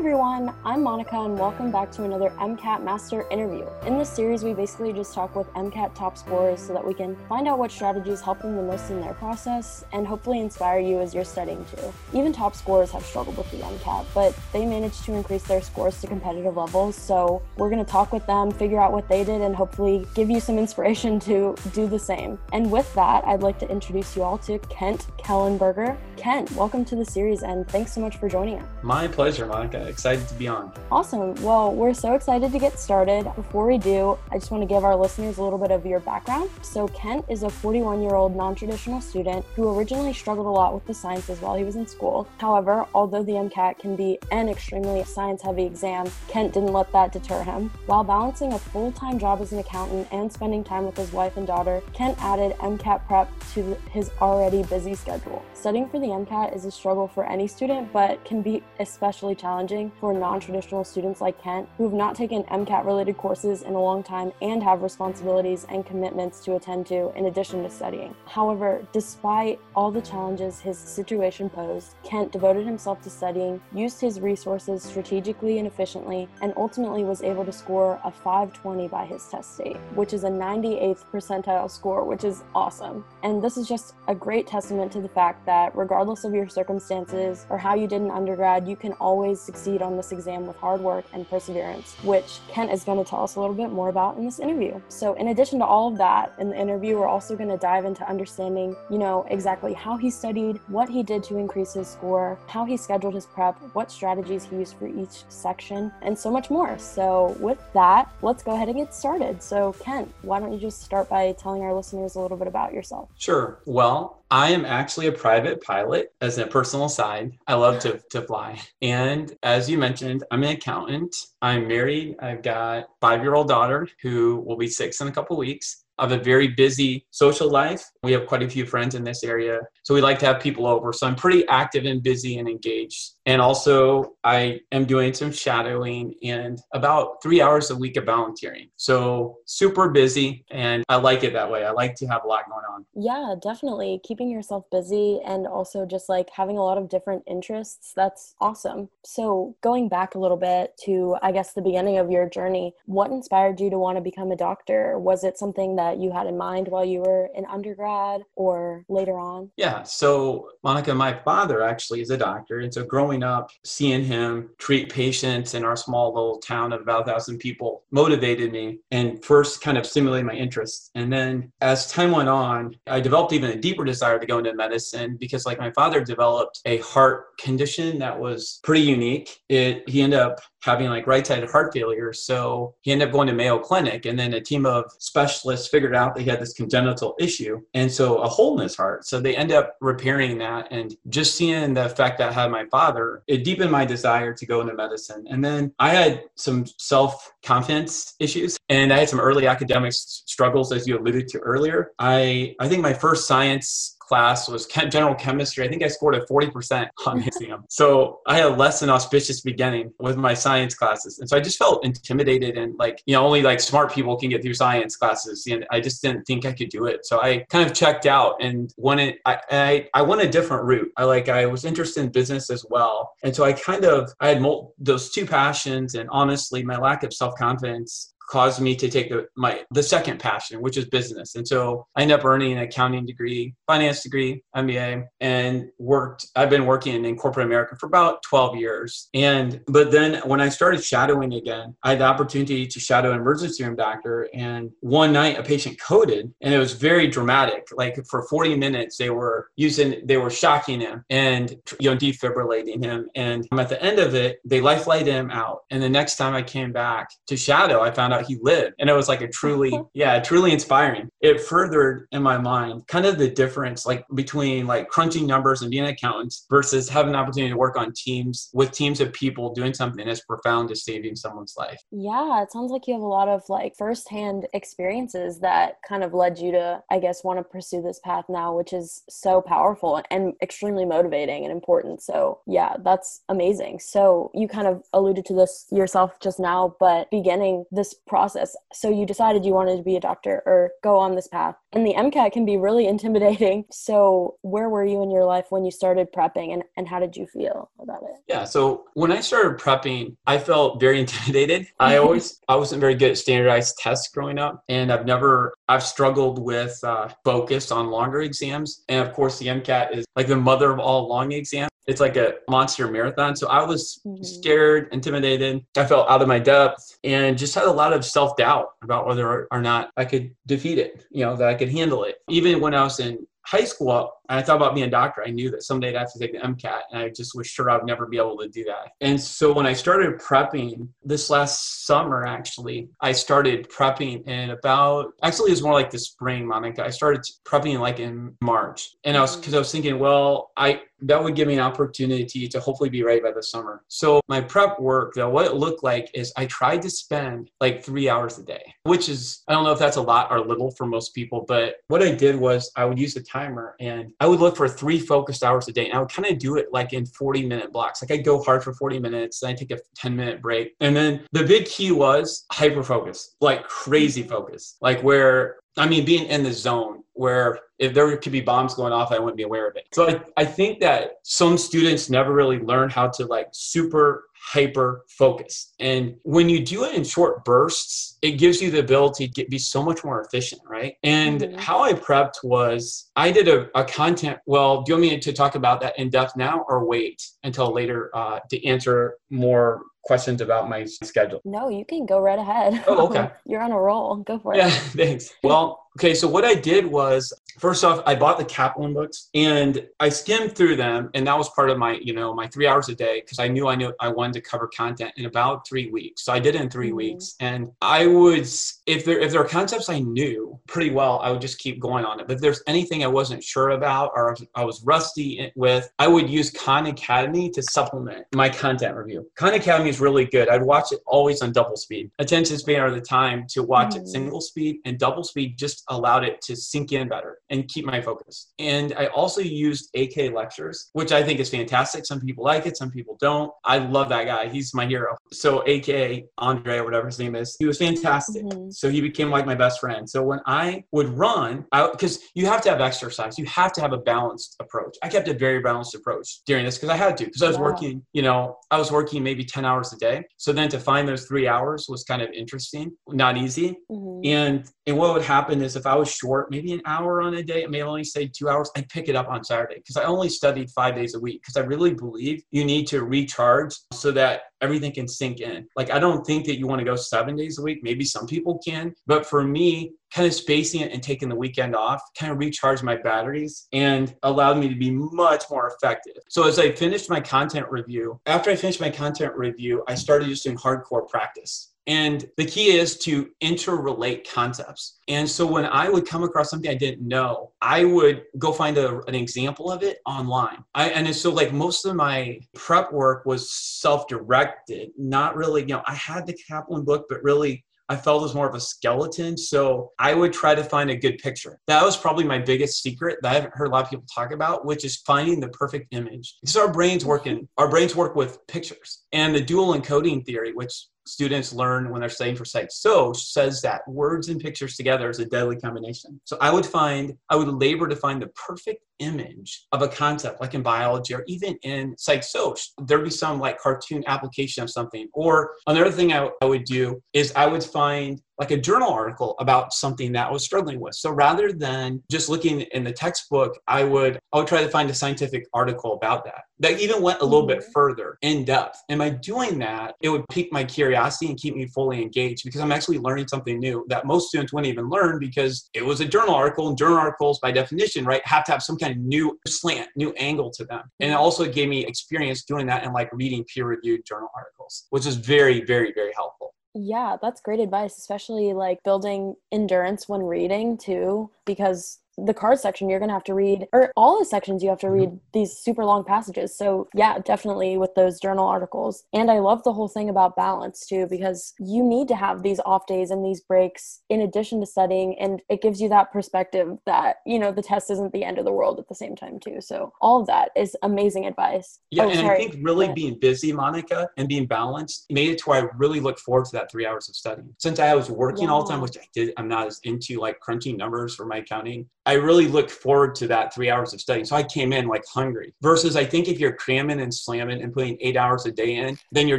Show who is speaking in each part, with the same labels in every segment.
Speaker 1: everyone, I'm Monica and welcome back to another MCAT Mastery interview. In this series, we basically just talk with MCAT top scorers so that we can find out what strategies help them the most in their process and hopefully inspire you as you're studying too. Even top scorers have struggled with the MCAT, but they managed to increase their scores to competitive levels. So we're going to talk with them, figure out what they did, and hopefully give you some inspiration to do the same. And with that, I'd like to introduce you all to Kent Kellenberger. Kent, welcome to the series and thanks so much for joining us.
Speaker 2: My pleasure, Monica excited to be on.
Speaker 1: Awesome. Well, we're so excited to get started. Before we do, I just want to give our listeners a little bit of your background. So, Kent is a 41 year old non traditional student who originally struggled a lot with the sciences while he was in school. However, although the MCAT can be an extremely science heavy exam, Kent didn't let that deter him. While balancing a full time job as an accountant and spending time with his wife and daughter, Kent added MCAT prep to his already busy schedule. Studying for the MCAT is a struggle for any student, but can be especially challenging for non traditional students like Kent who have not taken MCAT related courses in a long time and have responsibilities and commitments to attend to in addition to studying. However, despite all the challenges his situation posed, Kent devoted himself to studying, used his resources strategically and efficiently, and ultimately was able to score a 520 by his test state, which is a 98th percentile score, which is awesome. And this is just a great testament to the fact that regardless of your circumstances or how you did in undergrad, you can always succeed on this exam with hard work and perseverance, which Kent is going to tell us a little bit more about in this interview. So, in addition to all of that, in the interview, we're also going to dive into understanding, you know, exactly how he studied, what he did to increase his score, how he scheduled his prep, what strategies he used for each section, and so much more. So, with that, let's go ahead and get started. So, Kent, why don't you just start by telling our listeners a little bit about yourself?
Speaker 2: Sure. Well, I am actually a private pilot as a personal side. I love to, to fly. And as you mentioned, I'm an accountant. I'm married. I've got five year old daughter who will be six in a couple weeks. Have a very busy social life. We have quite a few friends in this area. So we like to have people over. So I'm pretty active and busy and engaged. And also, I am doing some shadowing and about three hours a week of volunteering. So super busy. And I like it that way. I like to have a lot going on.
Speaker 1: Yeah, definitely. Keeping yourself busy and also just like having a lot of different interests. That's awesome. So going back a little bit to, I guess, the beginning of your journey, what inspired you to want to become a doctor? Was it something that you had in mind while you were in undergrad or later on?
Speaker 2: Yeah. So, Monica, my father actually is a doctor. And so, growing up, seeing him treat patients in our small little town of about a thousand people motivated me and first kind of stimulated my interest. And then, as time went on, I developed even a deeper desire to go into medicine because, like, my father developed a heart condition that was pretty unique. It, he ended up having like right sided heart failure. So he ended up going to Mayo Clinic, and then a team of specialists figured out that he had this congenital issue, and so a hole in his heart. So they end up repairing that, and just seeing the effect that had my father, it deepened my desire to go into medicine. And then I had some self confidence issues, and I had some early academic struggles, as you alluded to earlier. I I think my first science class was general chemistry. I think I scored a 40% on the exam. So I had a less than auspicious beginning with my science classes. And so I just felt intimidated and like, you know, only like smart people can get through science classes. And I just didn't think I could do it. So I kind of checked out and wanted, I, I, I went a different route. I like, I was interested in business as well. And so I kind of, I had those two passions and honestly, my lack of self-confidence caused me to take the, my the second passion, which is business. And so I ended up earning an accounting degree, finance degree, MBA, and worked. I've been working in corporate America for about 12 years. And but then when I started shadowing again, I had the opportunity to shadow an emergency room doctor. And one night a patient coded, and it was very dramatic. Like for 40 minutes, they were using, they were shocking him and you know defibrillating him. And at the end of it, they life flighted him out. And the next time I came back to shadow, I found out he lived. And it was like a truly, yeah, truly inspiring. It furthered in my mind kind of the difference like between like crunching numbers and being an accountant versus having the opportunity to work on teams with teams of people doing something as profound as saving someone's life.
Speaker 1: Yeah, it sounds like you have a lot of like firsthand experiences that kind of led you to, I guess, want to pursue this path now, which is so powerful and extremely motivating and important. So, yeah, that's amazing. So, you kind of alluded to this yourself just now, but beginning this process. So you decided you wanted to be a doctor or go on this path. And the MCAT can be really intimidating. So where were you in your life when you started prepping and, and how did you feel about it?
Speaker 2: Yeah. So when I started prepping, I felt very intimidated. I always, I wasn't very good at standardized tests growing up. And I've never, I've struggled with uh, focus on longer exams. And of course, the MCAT is like the mother of all long exams it's like a monster marathon. So I was mm-hmm. scared, intimidated. I felt out of my depth and just had a lot of self doubt about whether or not I could defeat it, you know, that I could handle it. Even when I was in high school, I thought about being a doctor. I knew that someday I'd have to take the MCAT, and I just was sure I'd never be able to do that. And so when I started prepping this last summer, actually, I started prepping in about actually it was more like the spring, Monica. I started prepping like in March, and I was because mm. I was thinking, well, I that would give me an opportunity to hopefully be ready by the summer. So my prep work, though, what it looked like is I tried to spend like three hours a day, which is I don't know if that's a lot or little for most people, but what I did was I would use a timer and I would look for three focused hours a day. And I would kind of do it like in 40 minute blocks. Like I'd go hard for 40 minutes, then I take a 10 minute break. And then the big key was hyper focus, like crazy focus, like where I mean, being in the zone where if there could be bombs going off, I wouldn't be aware of it. So I, I think that some students never really learn how to like super hyper focus. And when you do it in short bursts, it gives you the ability to get, be so much more efficient, right? And mm-hmm. how I prepped was I did a, a, content. Well, do you want me to talk about that in depth now or wait until later uh, to answer more questions about my schedule?
Speaker 1: No, you can go right ahead.
Speaker 2: Oh, okay.
Speaker 1: You're on a roll. Go for
Speaker 2: it. Yeah, thanks. Well, okay. So what I did was first off, I bought the Kaplan books and I skimmed through them, and that was part of my, you know, my three hours a day because I knew I knew I wanted to cover content in about three weeks. So I did it in 3 mm-hmm. weeks, and I would, if there if there are concepts I knew pretty well, I would just keep going on it. But if there's anything I wasn't sure about or I was rusty with, I would use Khan Academy to supplement my content review. Khan Academy is really good. I'd watch it always on double speed. Attention span or the time to watch mm-hmm. it single speed and double speed just allowed it to sink in better and keep my focus. And I also used AK lectures, which I think is fantastic. Some people like it, some people don't. I love that guy. He's my hero. So AK Andre or whatever his name is, he was fantastic. Mm-hmm. So he became like my best friend. So when I would run, I because you have to have exercise, you have to have a balanced approach. I kept a very balanced approach during this because I had to, because I was working, you know, I was working maybe 10 hours a day. So then to find those three hours was kind of interesting, not easy. Mm-hmm. And and what would happen is if I was short, maybe an hour on a day, it may only say two hours, I'd pick it up on Saturday because I only studied five days a week because I really believe you need to recharge so that everything can sink in. Like, I don't think that you want to go seven days a week. Maybe some people can. But for me, kind of spacing it and taking the weekend off kind of recharged my batteries and allowed me to be much more effective. So as I finished my content review, after I finished my content review, I started just doing hardcore practice. And the key is to interrelate concepts. And so when I would come across something I didn't know, I would go find a, an example of it online. I, and so like most of my prep work was self-directed, not really, you know, I had the Kaplan book, but really I felt it was more of a skeleton. So I would try to find a good picture. That was probably my biggest secret that I haven't heard a lot of people talk about, which is finding the perfect image. Because our brains work in our brains work with pictures. And the dual encoding theory, which students learn when they're studying for psych soc says that words and pictures together is a deadly combination. So i would find i would labor to find the perfect image of a concept like in biology or even in psych soc there'd be some like cartoon application of something. Or another thing I, I would do is i would find like a journal article about something that I was struggling with. So rather than just looking in the textbook, I would I would try to find a scientific article about that that even went a little bit mm-hmm. further in depth. And by doing that, it would pique my curiosity and keep me fully engaged because I'm actually learning something new that most students wouldn't even learn because it was a journal article. And journal articles, by definition, right, have to have some kind of new slant, new angle to them. And it mm-hmm. also gave me experience doing that and like reading peer-reviewed journal articles, which is very, very, very helpful.
Speaker 1: Yeah, that's great advice, especially like building endurance when reading too, because the cars section, you're going to have to read, or all the sections, you have to
Speaker 2: Mm-hmm.
Speaker 1: read these super long passages. So, yeah, definitely with those journal articles. And I love the whole thing about balance too, because you need to have these off days and these breaks in addition to studying. And it gives you that perspective that, you know, the test isn't the end of the world at the same time too. So, all of that is amazing advice.
Speaker 2: Yeah,
Speaker 1: Oh,
Speaker 2: and I think really being busy, Monica, and being balanced made it to where I really look forward to that three hours of studying. Since I was working all the time, which I did, I'm not as into like crunching numbers for my accounting. I really look forward to that three hours of studying. So I came in like hungry. Versus, I think if you're cramming and slamming and putting eight hours a day in, then you're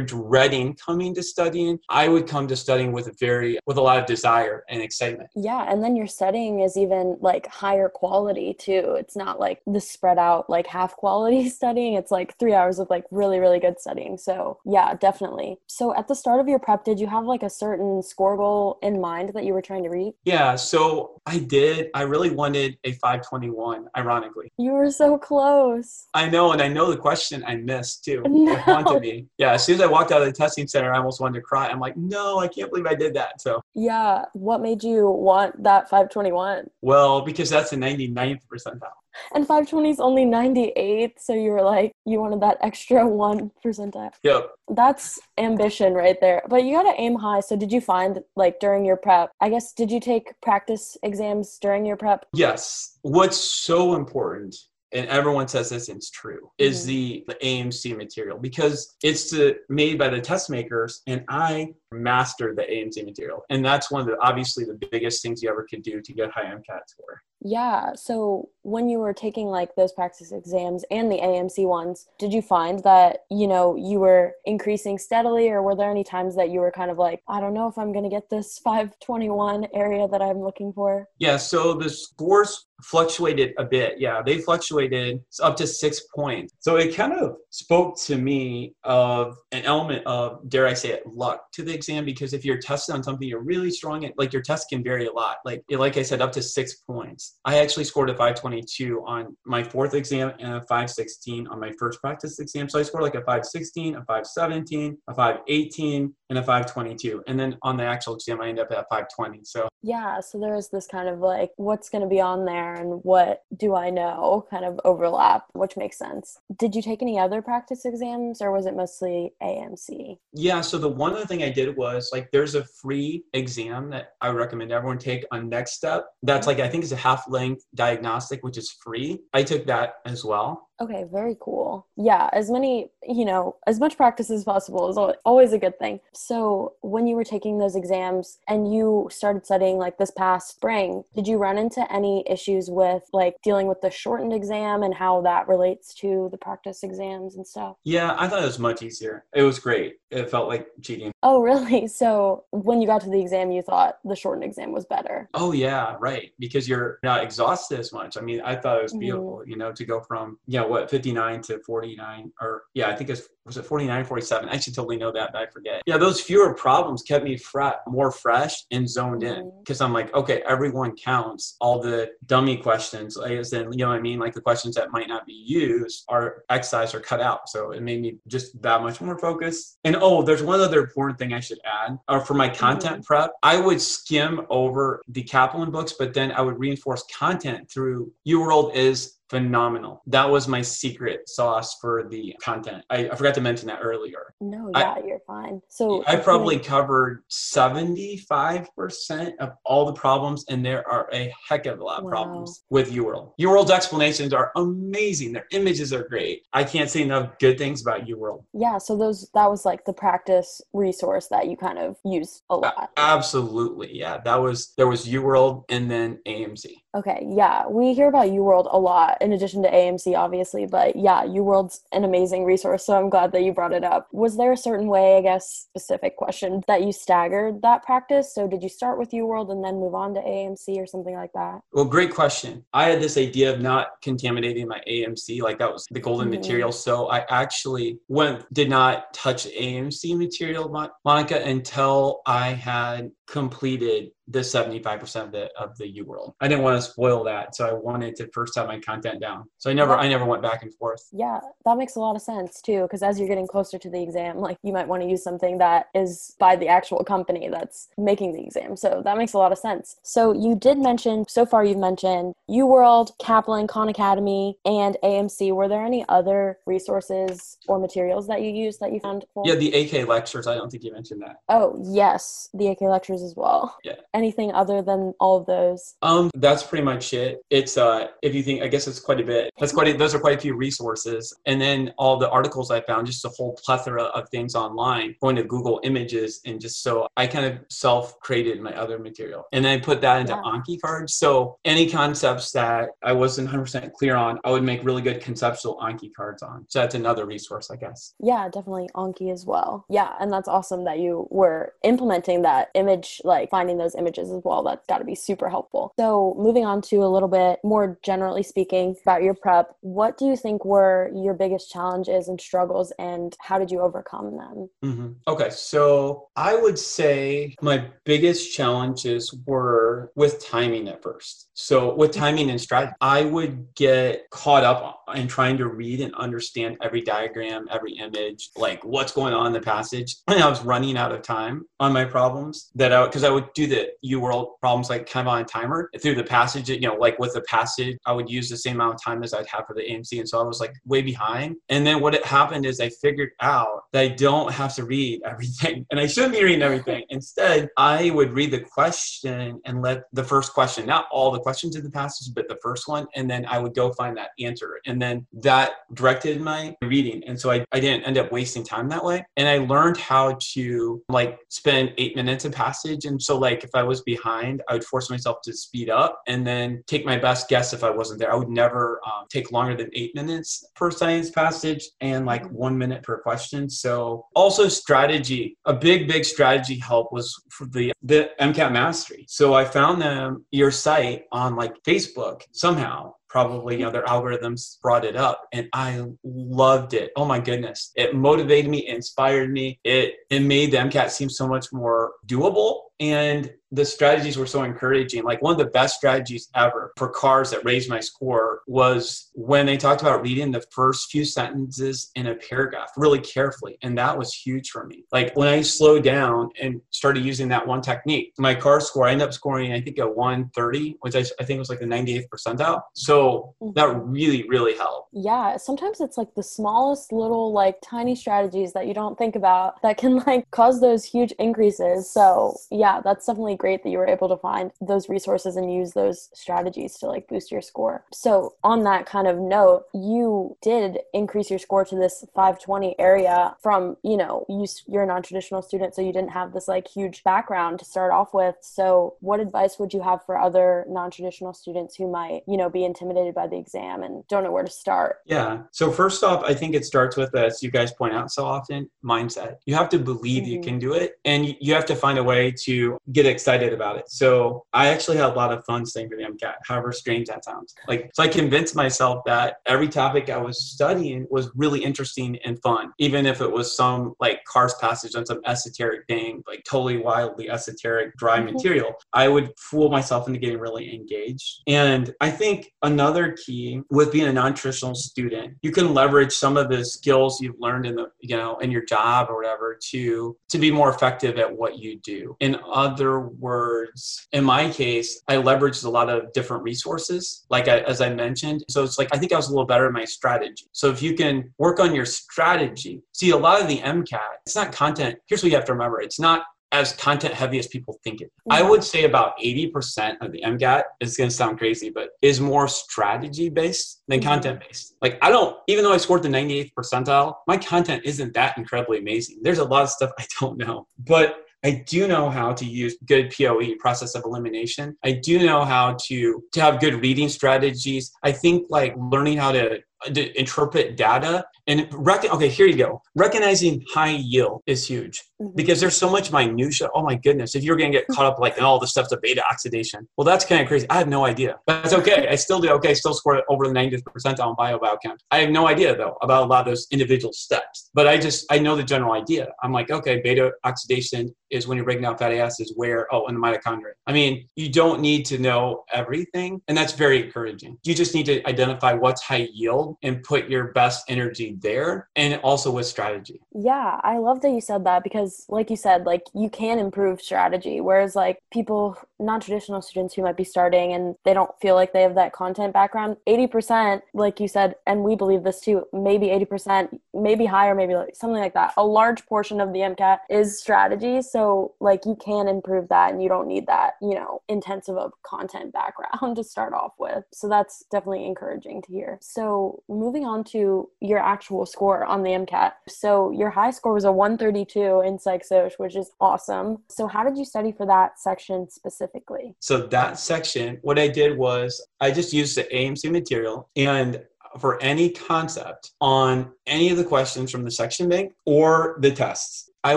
Speaker 2: dreading coming to studying. I would come to studying with a very, with a lot of desire and excitement.
Speaker 1: Yeah, and then your studying is even like higher quality too. It's not like the spread out like half quality studying. It's like 3 hours of like really really good studying. So, yeah, definitely. So, at the start of your prep, did you have like a certain score goal in mind that you were trying to reach?
Speaker 2: Yeah, so I did. I really wanted a 521, ironically.
Speaker 1: You were so close.
Speaker 2: I know, and I know the question I missed too.
Speaker 1: No.
Speaker 2: It haunted me. Yeah, as soon as I walked out of the testing center, I almost wanted to cry. I'm like, no, I can't believe I did that. So,
Speaker 1: Yeah, what made you want that 521?
Speaker 2: well, because that's the 99th percentile.
Speaker 1: And 520 is only 98, so you were like you wanted that extra 1 percentile.
Speaker 2: Yep.
Speaker 1: That's ambition right there. But you got to aim high. So did you find like during your prep? I guess did you take practice exams during your prep?
Speaker 2: Yes. What's so important, and everyone says this, and it's true, is
Speaker 1: Mhm.
Speaker 2: the, the AMC material because it's the, made by the test makers, and I mastered the AMC material. And that's one of the obviously the biggest things you ever could do to get high MCAT score.
Speaker 1: Yeah. So when you were taking like those practice exams and the AMC ones, did you find that, you know, you were increasing steadily or were there any times that you were kind of like, I don't know if I'm going to get this 521 area that I'm looking for?
Speaker 2: Yeah, so the scores fluctuated a bit. Yeah, they fluctuated up to six points. So it kind of spoke to me of an element of, dare I say it, luck to the exam because if you're tested on something you're really strong at, like your test can vary a lot. Like like I said, up to six points. I actually scored a 522 on my fourth exam and a 516 on my first practice exam. So I scored like a 516, a 517, a 518, and a 522. And then on the actual exam, I ended up at 520. So
Speaker 1: Yeah, so there is this kind of like what's going to be on there and what do I know kind of overlap, which makes sense. Did you take any other practice exams or was it mostly AMC?
Speaker 2: Yeah, so the one other thing I did was like there's a free exam that I recommend everyone take on Next Step. That's like I think it's a half length diagnostic, which is free. I took that as well.
Speaker 1: Okay, very cool. Yeah, as many, you know, as much practice as possible is always a good thing. So, when you were taking those exams and you started studying like this past spring, did you run into any issues with like dealing with the shortened exam and how that relates to the practice exams and stuff?
Speaker 2: Yeah, I thought it was much easier. It was great. It felt like cheating.
Speaker 1: Oh, really? So, when you got to the exam, you thought the shortened exam was better.
Speaker 2: Oh yeah, right. Because you're not exhausted as much. I mean, I thought it was
Speaker 1: Mhm.
Speaker 2: beautiful, you know, to go from, you know, what, 59 to 49 or yeah, I think it's was it 49, 47? I should totally know that, but I forget. Yeah, those fewer problems kept me fre- more fresh and zoned in because I'm like, okay, everyone counts. All the dummy questions, like, as in, you know what I mean? Like the questions that might not be used are excised or cut out. So it made me just that much more focused. And oh, there's one other important thing I should add. Uh, for my content prep, I would skim over the Kaplan books, but then I would reinforce content through UWorld is phenomenal. That was my secret sauce for the content. I, I forgot to mention that earlier.
Speaker 1: No,
Speaker 2: I-
Speaker 1: yeah, you're fine. So,
Speaker 2: I probably covered 75% of all the problems, and there are a heck of a lot of
Speaker 1: Wow.
Speaker 2: problems with UWorld. UWorld's explanations are amazing. Their images are great. I can't say enough good things about UWorld.
Speaker 1: Yeah, so those that was like the practice resource that you kind of used a lot.
Speaker 2: Absolutely. Yeah. That was, there was UWorld and then AMC.
Speaker 1: Okay, yeah, we hear about UWorld a lot in addition to AMC, obviously, but yeah, UWorld's an amazing resource, so I'm glad that you brought it up. Was there a certain way, I guess, specific question that you staggered that practice? So did you start with UWorld and then move on to AMC or something like that?
Speaker 2: Well, great question. I had this idea of not contaminating my AMC, like that was the golden
Speaker 1: Mhm.
Speaker 2: material. So I actually went, did not touch AMC material, Monica, until I had completed the 75% of the of the U world. I didn't want to spoil that, so I wanted to first have my content down. So I never I never went back and forth.
Speaker 1: Yeah, that makes a lot of sense too because as you're getting closer to the exam, like you might want to use something that is by the actual company that's making the exam. So that makes a lot of sense. So you did mention so far you've mentioned UWorld, Kaplan, Khan Academy, and AMC. Were there any other resources or materials that you used that you found?
Speaker 2: Yeah, the AK lectures. I don't think you mentioned that.
Speaker 1: Oh yes, the AK lectures as well.
Speaker 2: Yeah.
Speaker 1: Anything other than all of those?
Speaker 2: Um, that's pretty much it. It's uh, if you think, I guess it's quite a bit. That's quite. A, those are quite a few resources, and then all the articles I found, just a whole plethora of things online. Going to Google Images, and just so I kind of self created my other material, and then I put that into yeah. Anki cards. So any concepts that I wasn't 100% clear on, I would make really good conceptual Anki cards on. So that's another resource, I guess.
Speaker 1: Yeah, definitely Anki as well. Yeah, and that's awesome that you were implementing that image, like finding those images as well. That's got to be super helpful. So moving on to a little bit more generally speaking about your prep, what do you think were your biggest challenges and struggles, and how did you overcome them?
Speaker 2: Mm-hmm. Okay, so I would say my biggest challenges were with timing at first. So with timing and strategy, I would get caught up in trying to read and understand every diagram, every image, like what's going on in the passage. And I was running out of time on my problems that I because I would do the UWorld problems like kind of on a timer through the passage. You know, like with the passage, I would use the same amount of time as I'd have for the AMC, and so I was like way behind. And then what it happened is I figured out that I don't have to read everything, and I shouldn't be reading everything. Instead, I would read the question and let the first question, not all the questions in the passage, but the first one, and then I would go find that answer. And then that directed my reading. And so I, I didn't end up wasting time that way. And I learned how to like spend eight minutes a passage. And so like if I was behind, I would force myself to speed up and then take my best guess if I wasn't there. I would never um, take longer than eight minutes per science passage and like one minute per question. So also strategy, a big, big strategy help was for the, the MCAT mastery. So I found them, your site on like Facebook somehow. Probably you know their algorithms brought it up and i loved it. Oh my goodness. It motivated me inspired me. It it made the mcat seem so much more doable and the strategies were so encouraging. Like one of the best strategies ever for cars that raised my score was when they talked about reading the first few sentences in a paragraph really carefully. And that was huge for me. Like when I slowed down and started using that one technique, my car score, I ended up scoring, I think, a 130, which I, I think was like the 98th percentile. So mm-hmm. that really, really helped.
Speaker 1: Yeah. Sometimes it's like the smallest little, like tiny strategies that you don't think about that can like cause those huge increases. So yeah, that's definitely great that you were able to find those resources and use those strategies to like boost your score. So, on that kind of note, you did increase your score to this 520 area from, you know, you, you're a non traditional student, so you didn't have this like huge background to start off with. So, what advice would you have for other non traditional students who might, you know, be intimidated by the exam and don't know where to start?
Speaker 2: Yeah. So, first off, I think it starts with, as you guys point out so often, mindset. You have to believe mm-hmm. you can do it and you have to find a way to get excited about it. So I actually had a lot of fun studying for the MCAT, however strange that sounds. Like, so I convinced myself that every topic I was studying was really interesting and fun, even if it was some like cars passage on some esoteric thing, like totally wildly esoteric, dry mm-hmm. material. I would fool myself into getting really engaged. And I think another key with being a non-traditional student, you can leverage some of the skills you've learned in the, you know, in your job or whatever to to be more effective at what you do. In other words, in my case, I leveraged a lot of different resources, like I, as I mentioned. So it's like I think I was a little better in my strategy. So if you can work on your strategy, see a lot of the MCAT, it's not content. Here's what you have to remember: it's not as content heavy as people think it. Yeah. I would say about 80% of the MCAT is going to sound crazy, but is more strategy based than mm-hmm. content based. Like I don't, even though I scored the 98th percentile, my content isn't that incredibly amazing. There's a lot of stuff I don't know, but I do know how to use good POE, process of elimination. I do know how to, to have good reading strategies. I think like learning how to to interpret data and rec- okay here you go. Recognizing high yield is huge mm-hmm. because there's so much minutia. Oh my goodness if you're going to get caught up like in all the stuff to beta oxidation well that's kind of crazy. I have no idea. But that's okay. I still do okay. Still score over the 90th percentile on bio biochem i have no idea though about a lot of those individual steps but i just i know the general idea. I'm like okay beta oxidation is when you're breaking down fatty acids where, oh, in the mitochondria. I mean, you don't need to know everything, and that's very encouraging. You just need to identify what's high yield and put your best energy there and also with strategy.
Speaker 1: Yeah, I love that you said that because, like you said, like you can improve strategy. Whereas, like people, non traditional students who might be starting and they don't feel like they have that content background, 80%, like you said, and we believe this too, maybe 80%, maybe higher, maybe like something like that. A large portion of the MCAT is strategy. So, like, you can improve that and you don't need that, you know, intensive of content background to start off with. So, that's definitely encouraging to hear. So, moving on to your actual score on the MCAT. So, your high score was a 132 in Psych which is awesome. So, how did you study for that section specifically?
Speaker 2: So, that section, what I did was I just used the amc material and for any concept on any of the questions from the section bank or the tests. I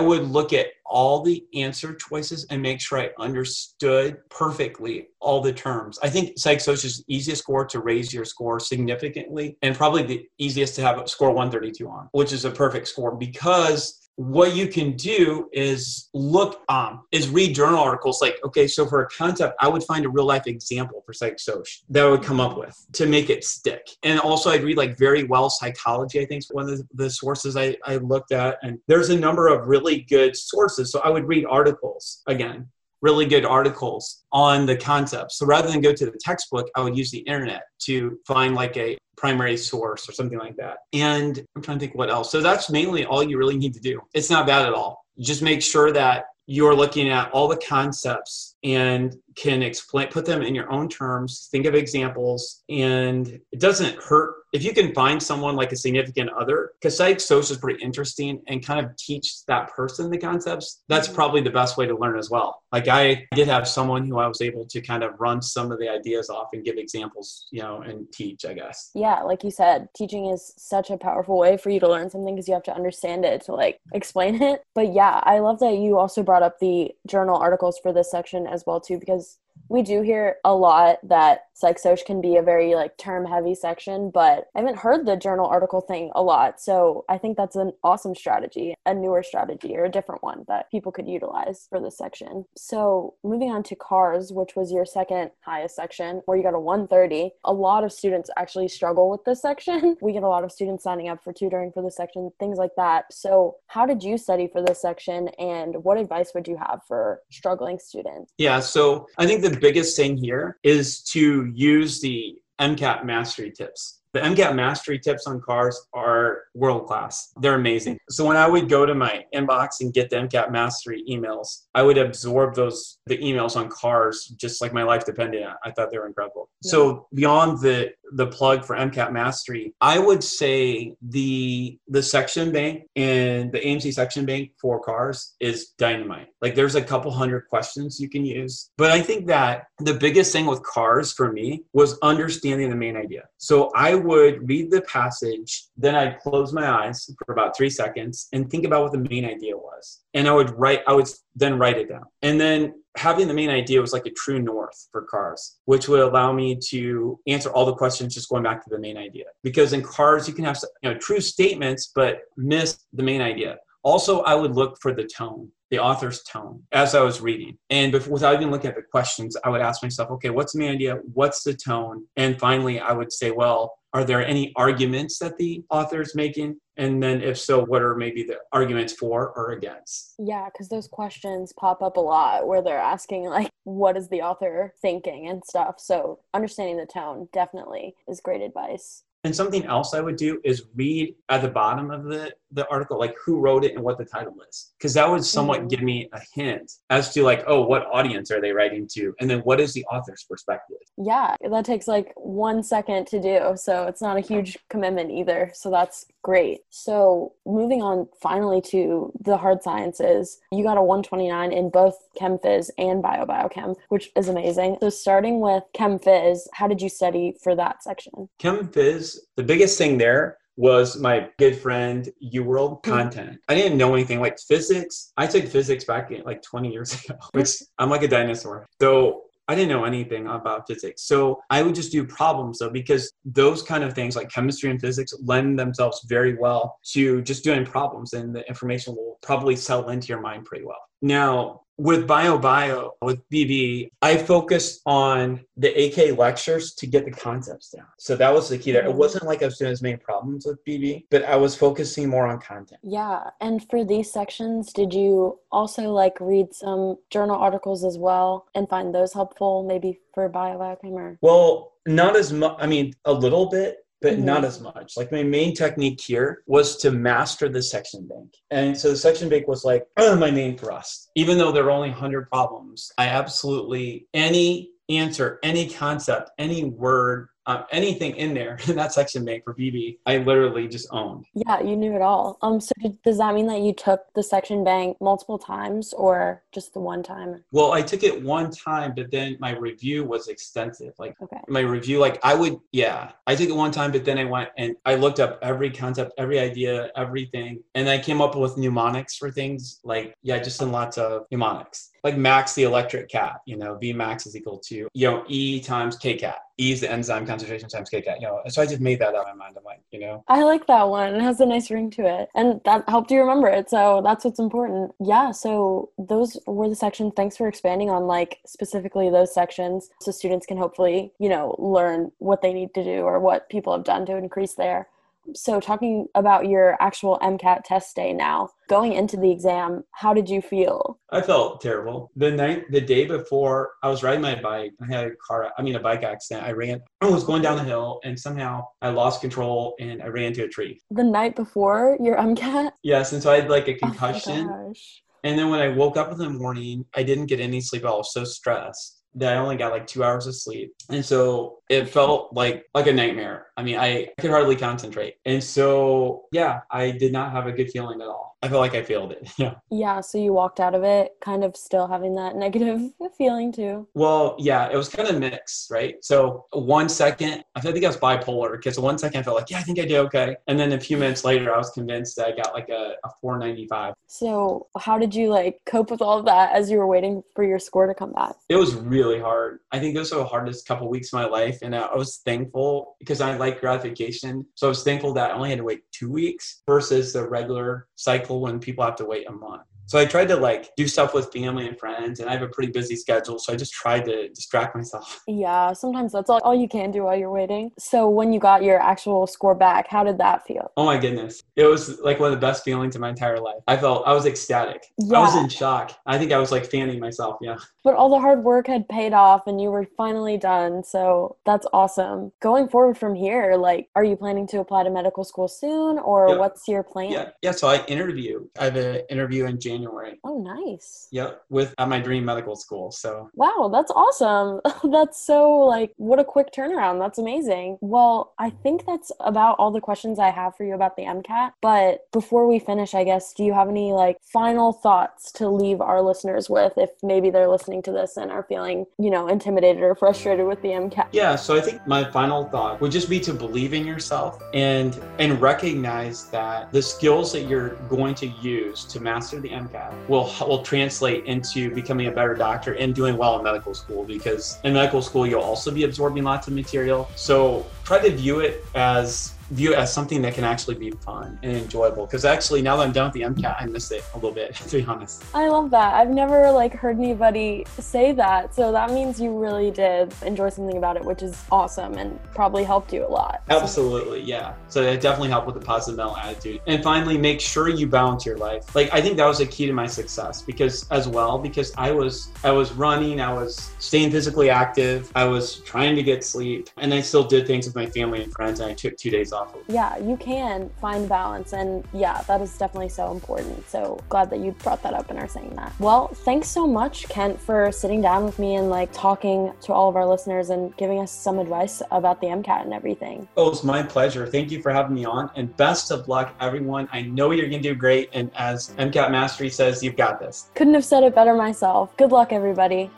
Speaker 2: would look at all the answer choices and make sure I understood perfectly all the terms. I think Psych Soc is the easiest score to raise your score significantly and probably the easiest to have a score 132 on, which is a perfect score because what you can do is look um is read journal articles like okay so for a concept i would find a real life example for psych soc that I would come up with to make it stick. And also i'd read like very well Psychology i think is one of the sources I, I looked at. And there's a number of really good sources. So i would read articles again really good articles on the concepts. So rather than go to the textbook, I would use the internet to find like a primary source or something like that. And I'm trying to think what else. So that's mainly all you really need to do. It's not bad at all. Just make sure that you're looking at all the concepts and can explain put them in your own terms. Think of examples and it doesn't hurt if you can find someone like a significant other because psych social is pretty interesting and kind of teach that person the concepts. That's mm-hmm. probably the best way to learn as well. Like i did have someone who i was able to kind of run some of the ideas off and give examples you know and teach i guess.
Speaker 1: Yeah like you said teaching is such a powerful way for you to learn something because you have to understand it to like explain it. But yeah i love that you also brought up the journal articles for this section as well too because we do hear a lot that psych soc can be a very like term heavy section but i haven't heard the journal article thing a lot so i think that's an awesome strategy a newer strategy or a different one that people could utilize for this section. So moving on to cars which was your second highest section where you got a 130 a lot of students actually struggle with this section. We get a lot of students signing up for tutoring for this section things like that. So how did you study for this section and what advice would you have for struggling students?
Speaker 2: Yeah so i think the biggest thing here is to use the MCAT mastery tips. The MCAT mastery tips on cars are world class. They're amazing. So when I would go to my inbox and get the MCAT mastery emails, I would absorb those the emails on cars just like my life depended on. I thought they were incredible. Yeah. So beyond the the plug for MCAT mastery, I would say the the section bank and the AMC section bank for cars is dynamite. Like there's a couple hundred questions you can use. But I think that the biggest thing with cars for me was understanding the main idea. So I would read the passage, then I'd close my eyes for about three seconds and think about what the main idea was. And I would write, I would then write it down. And then having the main idea was like a true north for cars, which would allow me to answer all the questions just going back to the main idea. Because in cars, you can have you know true statements, but miss the main idea. Also, I would look for the tone, the author's tone as I was reading. And before, without even looking at the questions, I would ask myself, okay, what's the main idea? What's the tone? And finally, I would say, well, are there any arguments that the author is making? And then, if so, what are maybe the arguments for or against?
Speaker 1: Yeah, because those questions pop up a lot where they're asking, like, what is the author thinking and stuff. So, understanding the tone definitely is great advice.
Speaker 2: And something else I would do is read at the bottom of the, the article, like who wrote it and what the title is. Because that would somewhat mm-hmm. give me a hint as to, like, oh, what audience are they writing to? And then what is the author's perspective?
Speaker 1: Yeah, that takes like one second to do. So it's not a huge commitment either. So that's great. So moving on finally to the hard sciences, you got a 129 in both Chem Phys and Bio Biochem, which is amazing. So starting with Chem Phys, how did you study for that section?
Speaker 2: Chem Phys the biggest thing there was my good friend UWorld hmm. content. I didn't know anything like physics. I took physics back in like 20 years ago, which I'm like a dinosaur. So I didn't know anything about physics. So I would just do problems though, because those kind of things like chemistry and physics lend themselves very well to just doing problems and the information will probably settle into your mind pretty well. Now, with bio bio with bb i focused on the ak lectures to get the concepts down so that was the key there it
Speaker 1: Mhm.
Speaker 2: wasn't like i was doing as many problems with bb but i was focusing more on content
Speaker 1: Yeah, and for these sections, did you also like read some journal articles as well and find those helpful maybe for biochem or?
Speaker 2: well not as much i mean a little bit but
Speaker 1: Mhm.
Speaker 2: not as much. Like my main technique here was to master the section bank. And so the section bank was like uh, my main thrust. Even though there were only 100 problems i absolutely any answer any concept any word um, anything in there in that section bank for bb i literally just owned
Speaker 1: Yeah, you knew it all. Um, so did, does that mean that you took the section bank multiple times or just the one time?
Speaker 2: well i took it one time but then my review was extensive like
Speaker 1: Okay.
Speaker 2: my review like i would yeah i took it one time but then i went and i looked up every concept every idea everything and i came up with mnemonics for things like yeah just in lots of mnemonics like max the electric cat you know v max is equal to you know e times k cat e is the enzyme concentration times k cat you know so i just made that up in my mind i'm like you know
Speaker 1: I like that one. It has a nice ring to it. And that helped you remember it. So that's what's important. Yeah. So those were the sections. Thanks for expanding on like specifically those sections so students can hopefully, you know, learn what they need to do or what people have done to increase their. So talking about your actual MCAT test day now, going into the exam, how did you feel?
Speaker 2: I felt terrible. The night, the day before, I was riding my bike. I had a car, I mean, a bike accident. I ran, I was going down the hill and somehow I lost control and I ran into a tree.
Speaker 1: The night before your MCAT?
Speaker 2: Yes. And so I had like a
Speaker 1: Oh my
Speaker 2: concussion.
Speaker 1: gosh.
Speaker 2: and then when I woke up in the morning, I didn't get any sleep at all. I was so stressed that I only got like two hours of sleep. And so it felt like like a nightmare. I mean, I, I could hardly concentrate. And so yeah, I did not have a good feeling at all. I felt like I failed it. Yeah.
Speaker 1: Yeah. So you walked out of it kind of still having that negative feeling too.
Speaker 2: Well, yeah, it was kind of mixed, right? So one second, I think I was bipolar because one second I felt like, yeah, I think I did okay. And then a few minutes later, I was convinced that I got like a, a 495.
Speaker 1: So, how did you like cope with all of that as you were waiting for your score to come back?
Speaker 2: It was really hard. I think those were the hardest couple weeks of my life. And I was thankful because I like gratification. So I was thankful that I only had to wait two weeks versus the regular cycle when people have to wait a month. So I tried to like do stuff with family and friends, and I have a pretty busy schedule. So I just tried to distract myself.
Speaker 1: Yeah, sometimes that's all, all you can do while you're waiting. So, when you got your actual score back, how did that feel?
Speaker 2: Oh my goodness. It was like one of the best feelings of my entire life. I felt I was ecstatic. yeah. I was in shock. I think I was like fanning myself. Yeah.
Speaker 1: But all the hard work had paid off and you were finally done. So, that's awesome. Going forward from here, like, are you planning to apply to medical school soon or
Speaker 2: Yeah.
Speaker 1: what's your plan?
Speaker 2: Yeah. Yeah. So I interview. I have an interview in January.
Speaker 1: Oh, nice.
Speaker 2: Yep. With at my dream medical school. So
Speaker 1: Wow, that's awesome. that's so like what a quick turnaround. That's amazing. Well, I think that's about all the questions I have for you about the MCAT. But before we finish, I guess, do you have any like final thoughts to leave our listeners with if maybe they're listening to this and are feeling, you know, intimidated or frustrated with the MCAT?
Speaker 2: yeah. So I think my final thought would just be to believe in yourself and and recognize that the skills that you're going to use to master the MCAT will will translate into becoming a better doctor and doing well in medical school because in medical school you'll also be absorbing lots of material. So try to view it as view it as something that can actually be fun and enjoyable because actually now that i'm done with the mcat i miss it a little bit to be honest
Speaker 1: I love that. I've never like heard anybody say that. So that means you really did enjoy something about it, which is awesome and probably helped you a lot. So-
Speaker 2: Absolutely, yeah. So it definitely helped with the positive mental attitude. And finally, make sure you balance your life. Like I think that was a key to my success because as well, because I was I was running, I was staying physically active, I was trying to get sleep, and I still did things with my family and friends. And I took two days off.
Speaker 1: Yeah, you can find balance. And yeah, that is definitely so important. So glad that you brought that up and are saying that. Well, thanks so much, Kent, for sitting down with me and like talking to all of our listeners and giving us some advice about the MCAT and everything.
Speaker 2: Oh, it's my pleasure. Thank you for having me on, and best of luck, everyone. I know you're gonna do great, and as MCAT Mastery says, you've got this.
Speaker 1: Couldn't have said it better myself. Good luck, everybody.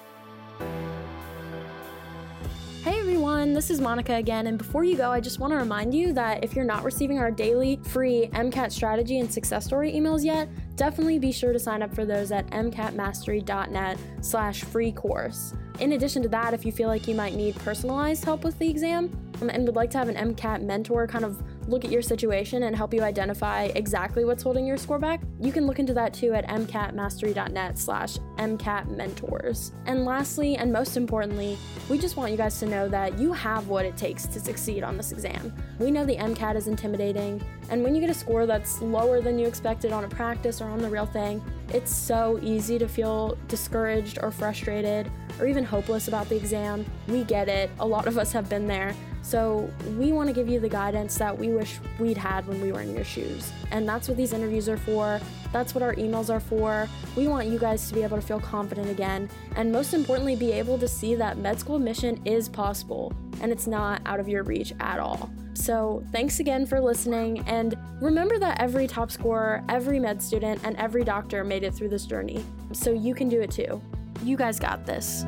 Speaker 1: This is Monica again, and before you go, I just want to remind you that if you're not receiving our daily free MCAT strategy and success story emails yet, definitely be sure to sign up for those at mcatmastery.net slash free course. In addition to that, if you feel like you might need personalized help with the exam um, and would like to have an MCAT mentor kind of look at your situation and help you identify exactly what's holding your score back, you can look into that too at mcatmastery.net slash mcatmentors. And lastly, and most importantly, we just want you guys to know that you have what it takes to succeed on this exam. We know the MCAT is intimidating, and when you get a score that's lower than you expected on a practice or on the real thing, it's so easy to feel discouraged or frustrated or even hopeless about the exam. We get it, a lot of us have been there. So, we want to give you the guidance that we wish we'd had when we were in your shoes. And that's what these interviews are for. That's what our emails are for. We want you guys to be able to feel confident again. And most importantly, be able to see that med school admission is possible and it's not out of your reach at all. So, thanks again for listening. And remember that every top scorer, every med student, and every doctor made it through this journey. So, you can do it too. You guys got this.